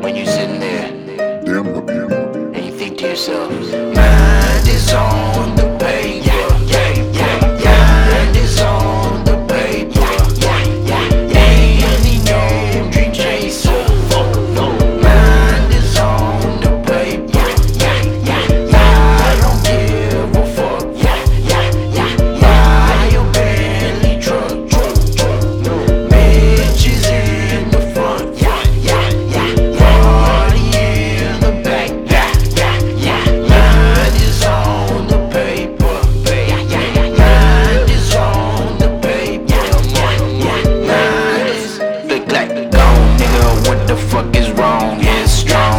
When you're sitting there, and you think to yourself, mind is on. nigga, what the fuck is wrong? Headstrong.